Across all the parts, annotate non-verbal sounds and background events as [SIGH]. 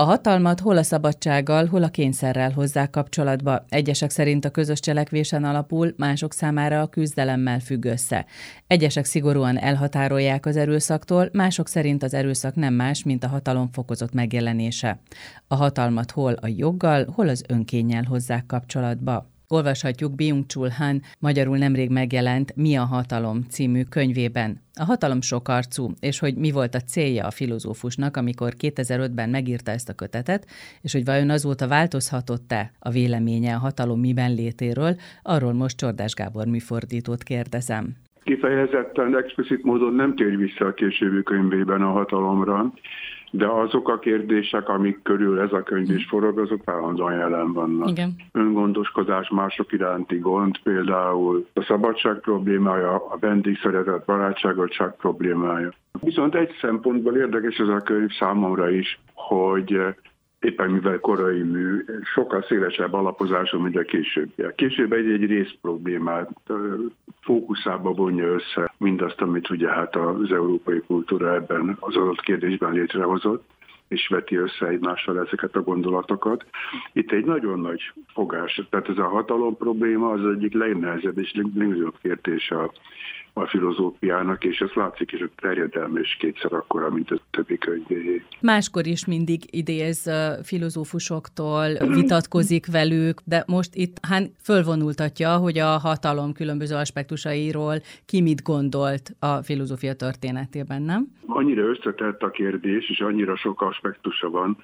A hatalmat hol a szabadsággal, hol a kényszerrel hozzák kapcsolatba. Egyesek szerint a közös cselekvésen alapul, mások számára a küzdelemmel függ össze. Egyesek szigorúan elhatárolják az erőszaktól, mások szerint az erőszak nem más, mint a hatalom fokozott megjelenése. A hatalmat hol a joggal, hol az önkénnyel hozzák kapcsolatba. Olvashatjuk Byung-Chul Han magyarul nemrég megjelent Mi a hatalom című könyvében. A hatalom sokarcú, és hogy mi volt a célja a filozófusnak, amikor 2005-ben megírta ezt a kötetet, és hogy vajon azóta változhatott-e a véleménye a hatalom miben létéről, arról most Csordás Gábor műfordítót kérdezem kifejezetten explicit módon nem tér vissza a későbbi könyvében a hatalomra, de azok a kérdések, amik körül ez a könyv is forog, azok állandóan jelen vannak. Igen. Öngondoskodás, mások iránti gond, például a szabadság problémája, a vendégszeretet, barátságosság problémája. Viszont egy szempontból érdekes ez a könyv számomra is, hogy éppen mivel korai mű, sokkal szélesebb alapozású, mint a későbbiek. Később egy, egy rész problémát fókuszába vonja össze mindazt, amit ugye hát az európai kultúra ebben az adott kérdésben létrehozott és veti össze egymással ezeket a gondolatokat. Itt egy nagyon nagy fogás, tehát ez a hatalom probléma az egyik legnehezebb és legnagyobb kérdés a a filozófiának, és ez látszik is, hogy terjedelme is kétszer akkora, mint a többi könyvé. Máskor is mindig idéz filozófusoktól, vitatkozik velük, de most itt Hán fölvonultatja, hogy a hatalom különböző aspektusairól ki mit gondolt a filozófia történetében, nem? Annyira összetett a kérdés, és annyira sok aspektusa van,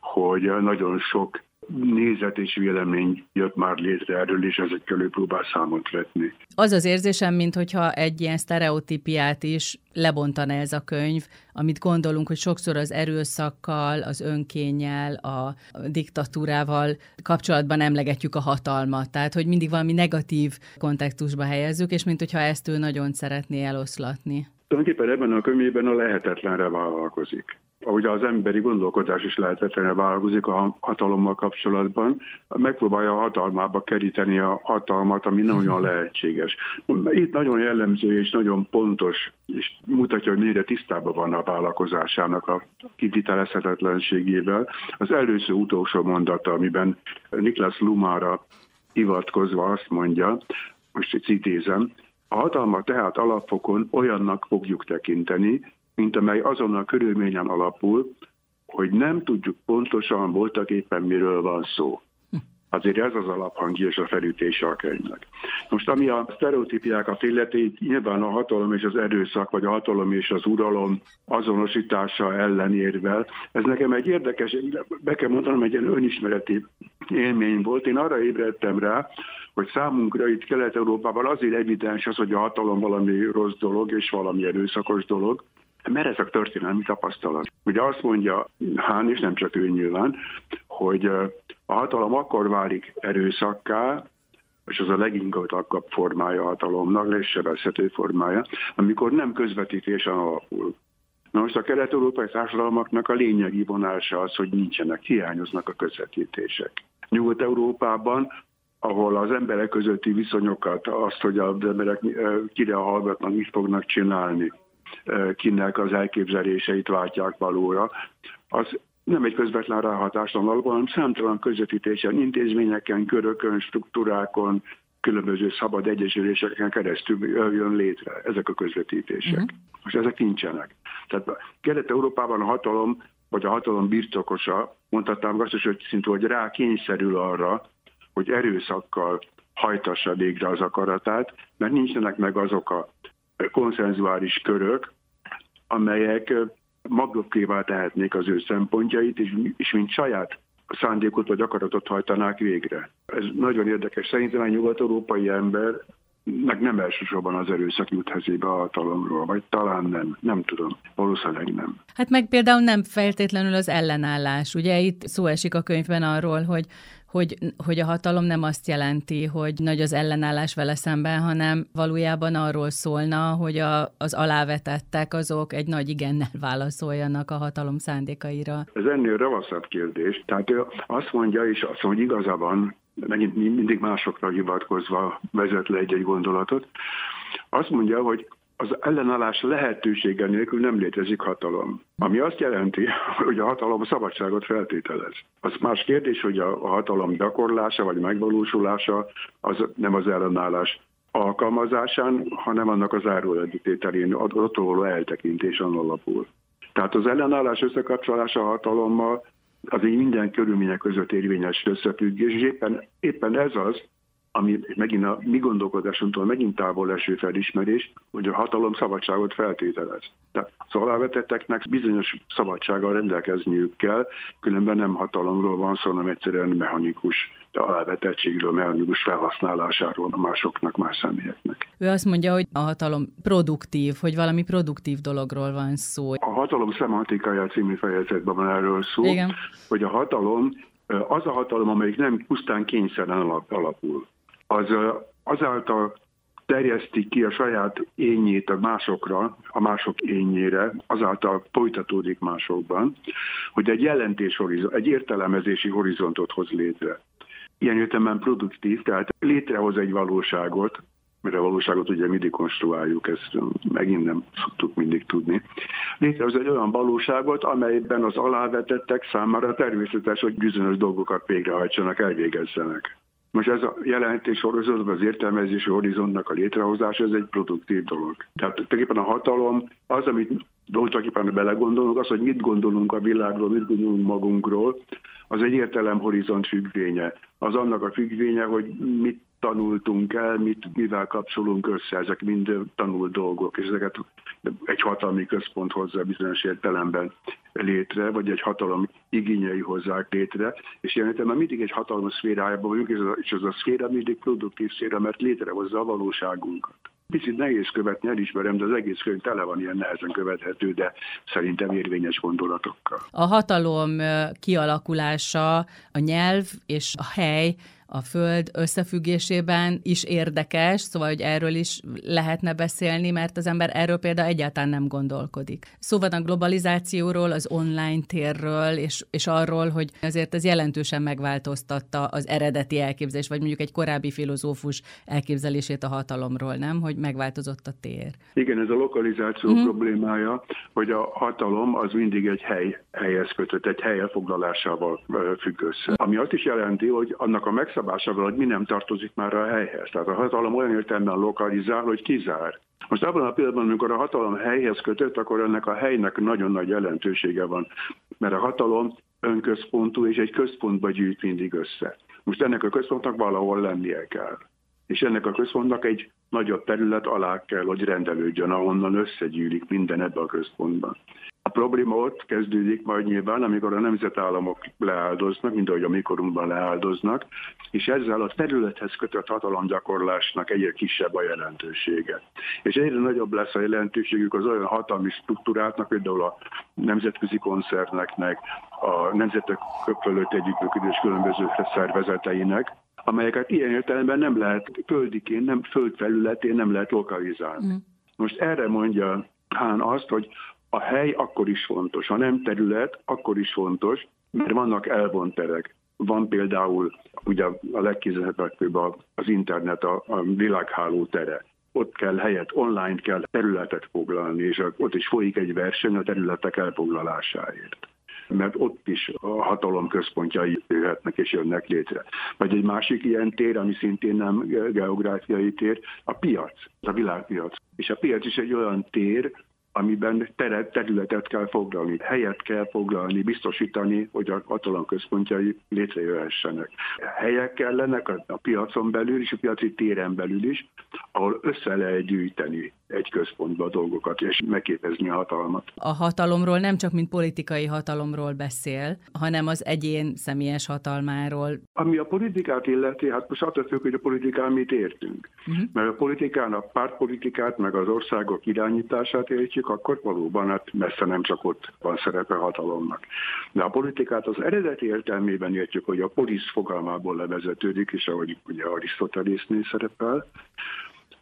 hogy nagyon sok nézet és vélemény jött már létre erről, és ezekkel ő próbál számot vetni. Az az érzésem, mintha egy ilyen sztereotípiát is lebontana ez a könyv, amit gondolunk, hogy sokszor az erőszakkal, az önkényel, a diktatúrával kapcsolatban emlegetjük a hatalmat. Tehát, hogy mindig valami negatív kontextusba helyezzük, és mint hogyha ezt ő nagyon szeretné eloszlatni. Tulajdonképpen ebben a könyvében a lehetetlenre vállalkozik ahogy az emberi gondolkodás is lehetetlenül vállalkozik a hatalommal kapcsolatban, megpróbálja a hatalmába keríteni a hatalmat, ami nem olyan lehetséges. Itt nagyon jellemző és nagyon pontos, és mutatja, hogy mennyire tisztában van a vállalkozásának a kivitelezhetetlenségével. Az előző utolsó mondata, amiben Niklas Lumára hivatkozva azt mondja, most citézem, a hatalmat tehát alapfokon olyannak fogjuk tekinteni, mint amely azon a körülményen alapul, hogy nem tudjuk pontosan voltak éppen miről van szó. Azért ez az alaphangja és a felütése a könyvnek. Most ami a sztereotípiákat illeti, nyilván a hatalom és az erőszak, vagy a hatalom és az uralom azonosítása ellenérvel, ez nekem egy érdekes, be kell mondanom, egy ilyen önismereti élmény volt. Én arra ébredtem rá, hogy számunkra itt Kelet-Európában azért evidens az, hogy a hatalom valami rossz dolog és valami erőszakos dolog, mert ez a történelmi tapasztalat. Ugye azt mondja Hán, és nem csak ő nyilván, hogy a hatalom akkor válik erőszakká, és az a legingatagabb formája a hatalomnak, legsebezhető formája, amikor nem közvetítésen alapul. Na most a kelet-európai társadalmaknak a lényegi vonása az, hogy nincsenek, hiányoznak a közvetítések. Nyugat-Európában ahol az emberek közötti viszonyokat, azt, hogy az emberek kire hallgatnak, mit fognak csinálni, kinek az elképzeléseit váltják valóra, az nem egy közvetlen ráhatáson alapul, hanem számtalan közvetítésen, intézményeken, körökön, struktúrákon, különböző szabad egyesüléseken keresztül jön létre ezek a közvetítések. Uh-huh. Most ezek nincsenek. Tehát Kelet-Európában a hatalom, vagy a hatalom birtokosa, mondhatnám hogy szintű, hogy rá kényszerül arra, hogy erőszakkal hajtassa végre az akaratát, mert nincsenek meg azok a konszenzuális körök, amelyek magukévá tehetnék az ő szempontjait, és, és mint saját szándékot vagy akaratot hajtanák végre. Ez nagyon érdekes. Szerintem a nyugat-európai ember meg nem elsősorban az erőszak jut hezébe a hatalomról, vagy talán nem, nem tudom, valószínűleg nem. Hát meg például nem feltétlenül az ellenállás. Ugye itt szó esik a könyvben arról, hogy hogy, hogy a hatalom nem azt jelenti, hogy nagy az ellenállás vele szemben, hanem valójában arról szólna, hogy a, az alávetettek azok egy nagy igennel válaszoljanak a hatalom szándékaira. Ez ennél ravaszabb kérdés. Tehát ő azt mondja, és azt mondja, hogy igaza megint mindig másokra hivatkozva vezet le egy-egy gondolatot. Azt mondja, hogy az ellenállás lehetősége nélkül nem létezik hatalom. Ami azt jelenti, [LAUGHS] hogy a hatalom a szabadságot feltételez. Az más kérdés, hogy a hatalom gyakorlása vagy megvalósulása az nem az ellenállás alkalmazásán, hanem annak az áruledítételén, attól eltekintésen alapul. Tehát az ellenállás összekapcsolása a hatalommal az így minden körülmények között érvényes összefüggés, és éppen, éppen ez az, ami megint a mi gondolkodásunktól megint távol eső felismerés, hogy a hatalom szabadságot feltételez. Tehát az alávetetteknek bizonyos szabadsággal rendelkezniük kell, különben nem hatalomról van szó, hanem egyszerűen mechanikus alávetettségről, mechanikus felhasználásáról a másoknak, más személyeknek. Ő azt mondja, hogy a hatalom produktív, hogy valami produktív dologról van szó. A hatalom szemantikája című fejezetben van erről szó, Igen. hogy a hatalom az a hatalom, amelyik nem pusztán kényszeren alapul az azáltal terjeszti ki a saját ényét a másokra, a mások ényére, azáltal folytatódik másokban, hogy egy jelentés horizont, egy értelmezési horizontot hoz létre. Ilyen értelemben produktív, tehát létrehoz egy valóságot, mert a valóságot ugye mindig konstruáljuk, ezt megint nem szoktuk mindig tudni. Létrehoz egy olyan valóságot, amelyben az alávetettek számára természetes, hogy bizonyos dolgokat végrehajtsanak, elvégezzenek. Most ez a jelentés sorozatban az értelmezési horizontnak a létrehozása, ez egy produktív dolog. Tehát tulajdonképpen a hatalom az, amit tulajdonképpen belegondolunk, az, hogy mit gondolunk a világról, mit gondolunk magunkról, az egy értelem horizont függvénye. Az annak a függvénye, hogy mit tanultunk el, mit, mivel kapcsolunk össze, ezek mind tanult dolgok, és ezeket egy hatalmi központ hozza bizonyos értelemben létre, vagy egy hatalom igényei hozzák létre, és ilyen értelemben mindig egy hatalmas szférájában vagyunk, és az, és az a szféra mindig produktív szféra, mert létrehozza a valóságunkat. Picit nehéz követni, elismerem, de az egész könyv tele van ilyen nehezen követhető, de szerintem érvényes gondolatokkal. A hatalom kialakulása, a nyelv és a hely a Föld összefüggésében is érdekes, szóval, hogy erről is lehetne beszélni, mert az ember erről például egyáltalán nem gondolkodik. Szó van a globalizációról, az online térről, és, és arról, hogy azért ez jelentősen megváltoztatta az eredeti elképzelés, vagy mondjuk egy korábbi filozófus elképzelését a hatalomról, nem? Hogy megváltozott a tér. Igen, ez a lokalizáció mm. problémája, hogy a hatalom az mindig egy hely, helyhez kötött, egy hely elfoglalásával függ össze. Ami azt is jelenti, hogy annak a megszabadítása szabásával, hogy mi nem tartozik már a helyhez. Tehát a hatalom olyan értelemben lokalizál, hogy kizár. Most abban a pillanatban, amikor a hatalom helyhez kötött, akkor ennek a helynek nagyon nagy jelentősége van, mert a hatalom önközpontú és egy központba gyűjt mindig össze. Most ennek a központnak valahol lennie kell. És ennek a központnak egy nagyobb terület alá kell, hogy rendelődjön, ahonnan összegyűlik minden ebbe a központban. Probléma ott kezdődik majd nyilván, amikor a nemzetállamok leáldoznak, mint ahogy a mikorunkban leáldoznak, és ezzel a területhez kötött hatalomgyakorlásnak egyre kisebb a jelentősége. És egyre nagyobb lesz a jelentőségük az olyan hatalmi struktúráknak, például a nemzetközi koncerneknek, a nemzetek fölött együttműködés különböző szervezeteinek, amelyeket ilyen értelemben nem lehet földiként, nem földfelületén nem lehet lokalizálni. Mm. Most erre mondja Hán azt, hogy a hely akkor is fontos, ha nem terület, akkor is fontos, mert vannak elvont terek. Van például ugye a legkézenhetőbb az internet, a, a világháló tere. Ott kell helyet, online kell területet foglalni, és ott is folyik egy verseny a területek elfoglalásáért mert ott is a hatalom központjai jöhetnek és jönnek létre. Vagy egy másik ilyen tér, ami szintén nem geográfiai tér, a piac, a világpiac. És a piac is egy olyan tér, amiben teret, területet kell foglalni, helyet kell foglalni, biztosítani, hogy a központjai létrejöhessenek. Helyek kellenek a, piacon belül és a piaci téren belül is, ahol össze lehet gyűjteni egy központba a dolgokat, és megképezni a hatalmat. A hatalomról nem csak mint politikai hatalomról beszél, hanem az egyén személyes hatalmáról. Ami a politikát illeti, hát most attól függ, hogy a politikán mit értünk. Uh-huh. Mert a politikán a pártpolitikát, meg az országok irányítását értjük, akkor valóban hát messze nem csak ott van szerepe hatalomnak. De a politikát az eredeti értelmében értjük, hogy a polisz fogalmából levezetődik, és ahogy ugye Arisztotelésznél szerepel,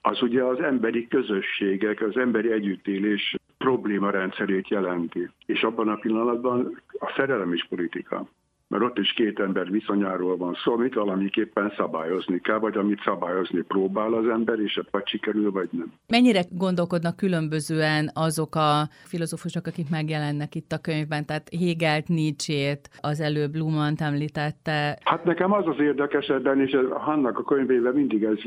az ugye az emberi közösségek, az emberi együttélés probléma rendszerét jelenti. És abban a pillanatban a szerelem is politika. Mert ott is két ember viszonyáról van szó, amit valamiképpen szabályozni kell, vagy amit szabályozni próbál az ember, és vagy sikerül, vagy nem. Mennyire gondolkodnak különbözően azok a filozófusok, akik megjelennek itt a könyvben, tehát Hegelt, Nietzsét, az előbb Luhmann említette? Hát nekem az az érdekes ebben, és Hannak a könyvében mindig ez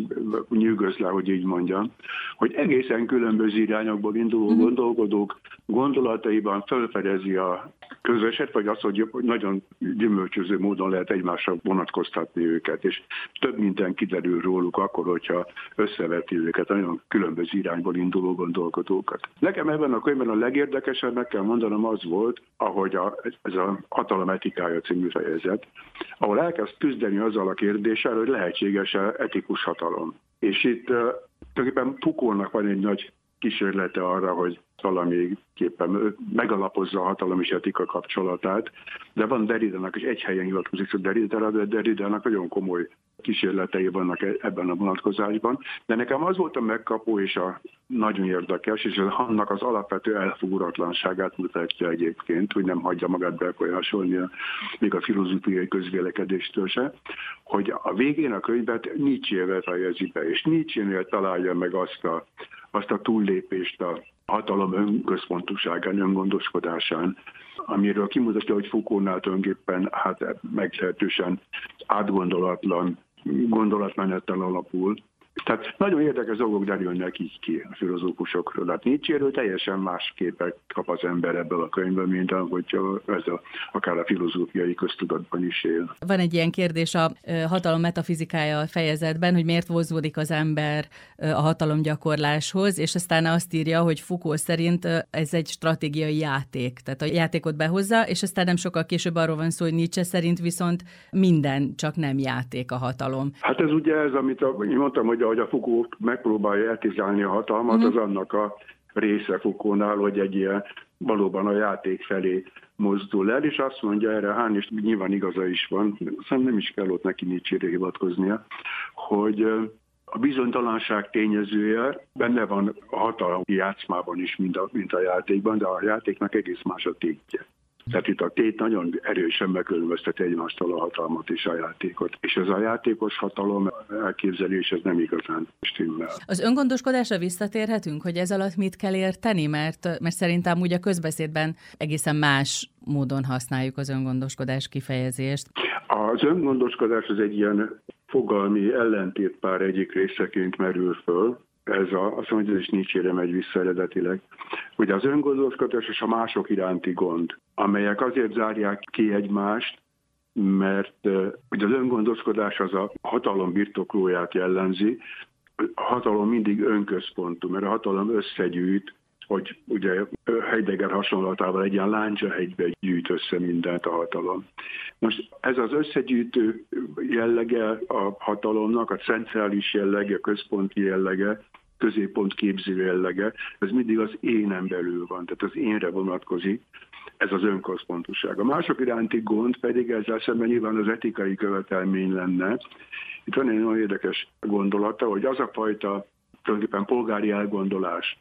nyűgöz le, hogy így mondjam, hogy egészen különböző irányokból induló mm-hmm. gondolkodók gondolataiban felfedezi a közöset, vagy az, hogy nagyon gyümölcsöző módon lehet egymásra vonatkoztatni őket, és több minden kiderül róluk akkor, hogyha összeveti őket, nagyon különböző irányból induló gondolkodókat. Nekem ebben a könyvben a legérdekesebb, meg kell mondanom, az volt, ahogy a, ez a hatalom etikája című fejezet, ahol elkezd küzdeni azzal a kérdéssel, hogy lehetséges-e etikus hatalom. És itt tulajdonképpen Foucault-nak van egy nagy kísérlete arra, hogy valamiképpen megalapozza a hatalom és etika kapcsolatát, de van Derridának is egy helyen nyilatkozik, hogy Derridára, de Derridának nagyon komoly kísérletei vannak e- ebben a vonatkozásban. De nekem az volt a megkapó és a nagyon érdekes, és annak az alapvető elfogulatlanságát mutatja egyébként, hogy nem hagyja magát befolyásolni a, még a filozófiai közvélekedéstől se, hogy a végén a könyvet Nietzsche-vel fejezi be, és Nietzsche-nél találja meg azt a azt a túllépést a hatalom önközpontúságán, öngondoskodásán, amiről kimutatja, hogy Foucault-nál tulajdonképpen hát meglehetősen átgondolatlan gondolatmenettel alapul, tehát nagyon érdekes dolgok derülnek így ki a filozófusokról. Hát Nietzséről teljesen más képet kap az ember ebből a könyvből, mint ahogy ez a, akár a filozófiai köztudatban is él. Van egy ilyen kérdés a hatalom metafizikája a fejezetben, hogy miért vozódik az ember a hatalomgyakorláshoz, és aztán azt írja, hogy Foucault szerint ez egy stratégiai játék, tehát a játékot behozza, és aztán nem sokkal később arról van szó, hogy Nietzsche szerint viszont minden csak nem játék a hatalom. Hát ez ugye ez, amit a, én mondtam, hogy ahogy a Foucault megpróbálja eltizálni a hatalmat, uh-huh. az annak a része Foucault-nál, hogy egy ilyen valóban a játék felé mozdul el, és azt mondja erre Hán, és nyilván igaza is van, aztán nem is kell ott neki nincsére hivatkoznia, hogy a bizonytalanság tényezője benne van a hatalmi játszmában is, mint a, mint a játékban, de a játéknak egész más a tétje. Tehát itt a tét nagyon erősen megkülönbözteti egymástól a hatalmat és a játékot. És ez a játékos hatalom elképzelés, ez nem igazán stimmel. Az öngondoskodásra visszatérhetünk, hogy ez alatt mit kell érteni, mert, mert szerintem ugye a közbeszédben egészen más módon használjuk az öngondoskodás kifejezést. Az öngondoskodás az egy ilyen fogalmi ellentétpár egyik részeként merül föl, ez a, azt mondja, hogy ez is Nietzsche-re megy vissza eredetileg. Ugye az öngondoskodás és a mások iránti gond, amelyek azért zárják ki egymást, mert ugye az öngondoskodás az a hatalom birtoklóját jellemzi, a hatalom mindig önközpontú, mert a hatalom összegyűjt, hogy ugye Heidegger hasonlatával egy ilyen láncsahegybe gyűjt össze mindent a hatalom. Most ez az összegyűjtő jellege a hatalomnak, a centrális jellege, a központi jellege, középpont képző jellege, ez mindig az énen belül van, tehát az énre vonatkozik, ez az önközpontúság. A mások iránti gond pedig ezzel szemben nyilván az etikai követelmény lenne. Itt van egy nagyon érdekes gondolata, hogy az a fajta tulajdonképpen polgári elgondolás,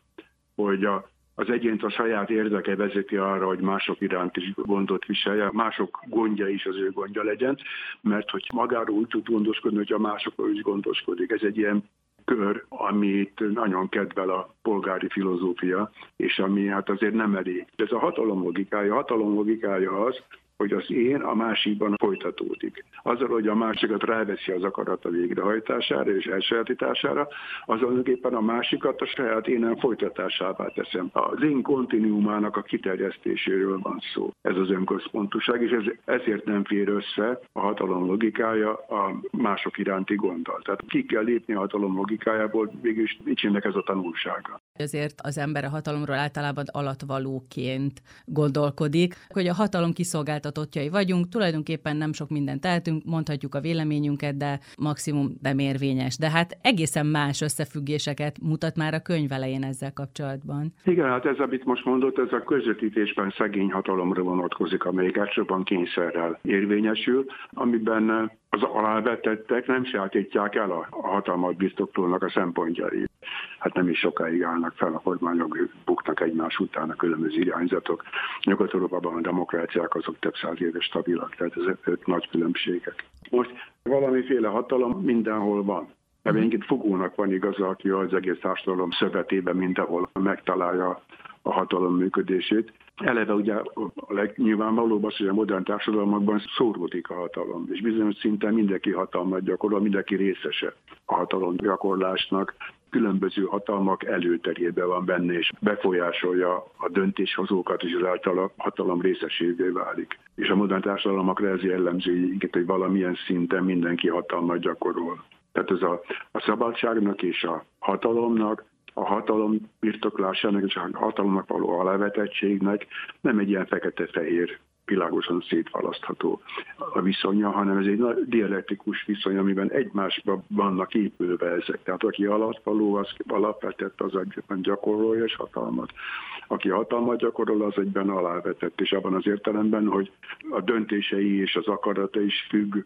hogy a, az egyént a saját érdeke vezeti arra, hogy mások iránt is gondot viselje, mások gondja is az ő gondja legyen, mert hogy magáról úgy tud gondoskodni, hogy a másokról is gondoskodik. Ez egy ilyen kör, amit nagyon kedvel a polgári filozófia, és ami hát azért nem elég. Ez a hatalom logikája. A hatalom logikája az, hogy az én a másikban folytatódik. Azzal, hogy a másikat ráveszi az akarata végrehajtására és elsajátítására, azonképpen a másikat a saját énem folytatásává teszem. Az én kontinuumának a kiterjesztéséről van szó. Ez az önközpontoság, és ez, ezért nem fér össze a hatalom logikája a mások iránti gonddal. Tehát ki kell lépni a hatalom logikájából, végülis nincsenek ez a tanulsága. Ezért az ember a hatalomról általában alatvalóként gondolkodik, hogy a hatalom kiszolgáltatottjai vagyunk, tulajdonképpen nem sok mindent tehetünk, mondhatjuk a véleményünket, de maximum nem érvényes. De hát egészen más összefüggéseket mutat már a könyv elején ezzel kapcsolatban. Igen, hát ez, amit most mondott, ez a közvetítésben szegény hatalomra vonatkozik, amelyik elsősorban kényszerrel érvényesül, amiben az alávetettek nem sajátítják el a hatalmat biztoklónak a szempontjait. hát nem is sokáig állnak fel a kormányok, buknak egymás után a különböző irányzatok. Nyugat-Európában a demokráciák azok több száz éve stabilak, tehát ezek nagy különbségek. Most valamiféle hatalom mindenhol van. Reményként fogónak van igaza, aki az egész társadalom szövetében mindenhol megtalálja a hatalom működését. Eleve ugye a legnyilvánvalóbb az, hogy a modern társadalmakban szóródik a hatalom, és bizonyos szinten mindenki hatalmat gyakorol, mindenki részese a hatalom gyakorlásnak, különböző hatalmak előterében van benne, és befolyásolja a döntéshozókat, és ezáltal a hatalom részesévé válik. És a modern társadalmakra ez jellemző, hogy valamilyen szinten mindenki hatalmat gyakorol. Tehát ez a, a szabadságnak és a hatalomnak, a hatalom birtoklásának és a hatalomnak való alávetettségnek nem egy ilyen fekete-fehér világosan szétválasztható a viszonya, hanem ez egy dialektikus viszony, amiben egymásban vannak épülve ezek. Tehát aki alatvaló, az alapvetett, az egyben gyakorolja és hatalmat. Aki hatalmat gyakorol, az egyben alávetett, és abban az értelemben, hogy a döntései és az akarata is függ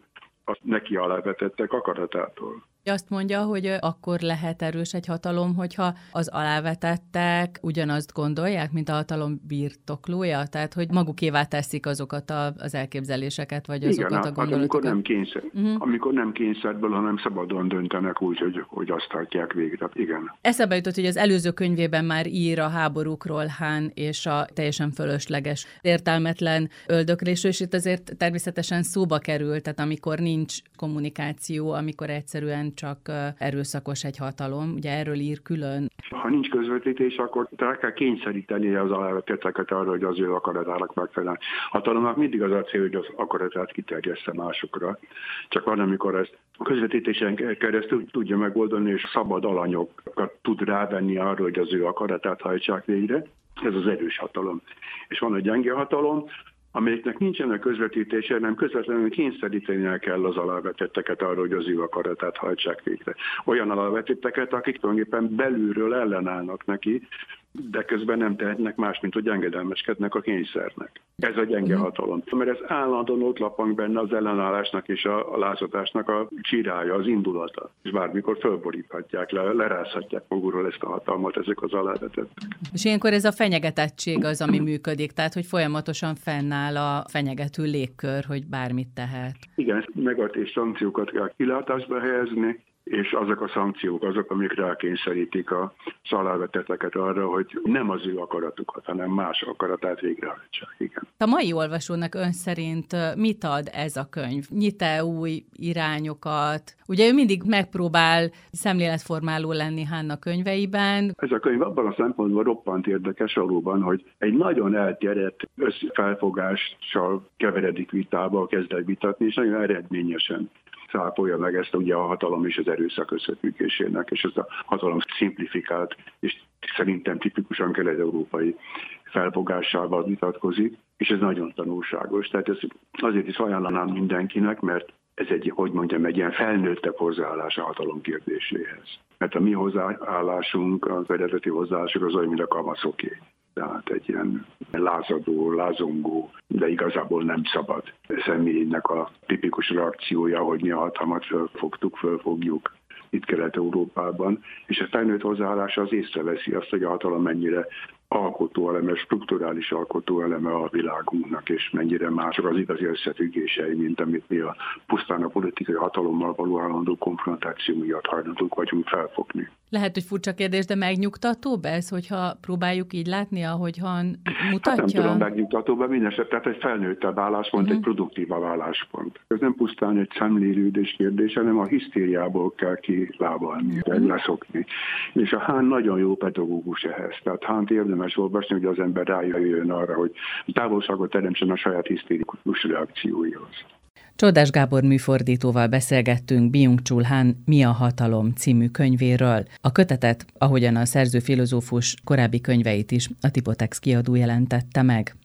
a neki alávetettek akaratától. Azt mondja, hogy akkor lehet erős egy hatalom, hogyha az alávetettek ugyanazt gondolják, mint a hatalom birtoklója, tehát hogy magukévá teszik azokat a, az elképzeléseket, vagy azokat Igen, a gondolatokat. amikor nem kényszer, uh-huh. amikor nem kényszerből, hanem szabadon döntenek úgy, hogy, hogy azt tartják végre. Igen. Eszebe jutott, hogy az előző könyvében már ír a háborúkról Hán és a teljesen fölösleges, értelmetlen öldöklésről, és itt azért természetesen szóba kerül, tehát amikor nincs kommunikáció, amikor egyszerűen csak erőszakos egy hatalom. Ugye erről ír külön. Ha nincs közvetítés, akkor rá kell kényszeríteni az alávetetteket arra, hogy az ő akaratának megfelelően. Hatalomnak mindig az a cél, hogy az akaratát kiterjessze másokra. Csak van, amikor ezt közvetítésen keresztül tudja megoldani, és szabad alanyokat tud rávenni arra, hogy az ő akaratát hajtsák végre. Ez az erős hatalom. És van a gyenge hatalom, amelyeknek nincsenek közvetítése, nem közvetlenül kényszeríteni kell az alávetetteket arra, hogy az ő akaratát hajtsák végre. Olyan alávetetteket, akik tulajdonképpen belülről ellenállnak neki, de közben nem tehetnek más, mint hogy engedelmeskednek a kényszernek. Ez a gyenge uh-huh. hatalom. Mert ez állandóan ott lapang benne az ellenállásnak és a, a lázadásnak a csirája, az indulata. És bármikor fölboríthatják, le, lerázhatják magukról ezt a hatalmat ezek az alávetettek. És ilyenkor ez a fenyegetettség az, ami működik, tehát hogy folyamatosan fennáll a fenyegető légkör, hogy bármit tehet. Igen, és szankciókat kell kilátásba helyezni, és azok a szankciók azok, amik rákényszerítik a szaláveteteket arra, hogy nem az ő akaratukat, hanem más akaratát végrehajtsák. Igen. A mai olvasónak ön szerint mit ad ez a könyv? Nyit-e új irányokat? Ugye ő mindig megpróbál szemléletformáló lenni Hanna könyveiben. Ez a könyv abban a szempontból roppant érdekes valóban, hogy egy nagyon elterjedt összfelfogással keveredik vitába, kezd el vitatni, és nagyon eredményesen szápolja meg ezt ugye a hatalom és az erőszak összefüggésének, és ez a hatalom szimplifikált, és szerintem tipikusan kelet-európai felfogásával vitatkozik, és ez nagyon tanulságos. Tehát ez azért is ajánlanám mindenkinek, mert ez egy, hogy mondjam, egy ilyen felnőttebb hozzáállás a hatalom kérdéséhez. Mert a mi hozzáállásunk, az eredeti hozzáállásunk az olyan, mint a kamaszoké tehát egy ilyen lázadó, lázongó, de igazából nem szabad személynek a tipikus reakciója, hogy mi a hatalmat fölfogtuk, fölfogjuk itt Kelet-Európában, és a felnőtt hozzáállása az észreveszi azt, hogy a hatalom mennyire alkotóeleme, strukturális alkotóeleme a világunknak, és mennyire mások az igazi összefüggései, mint amit mi a pusztán a politikai hatalommal való állandó konfrontáció miatt hajlandók vagyunk felfogni. Lehet, hogy furcsa kérdés, de megnyugtatóbb ez, hogyha próbáljuk így látni, ahogyan mutatja? Hát nem tudom, megnyugtatóbb, minden esetre, tehát egy felnőttebb álláspont, uh-huh. egy produktívabb álláspont. Ez nem pusztán egy szemlélődés kérdés, hanem a hisztériából kell kilábalni, uh-huh. leszokni. És a Hán nagyon jó pedagógus ehhez. Tehát Hán érdemes olvasni, hogy az ember rájöjjön arra, hogy távolságot teremtsen a saját hisztérikus reakcióihoz. Csodás Gábor műfordítóval beszélgettünk Byung Chul Han Mi a hatalom című könyvéről. A kötetet, ahogyan a szerző filozófus korábbi könyveit is, a Tipotex kiadó jelentette meg.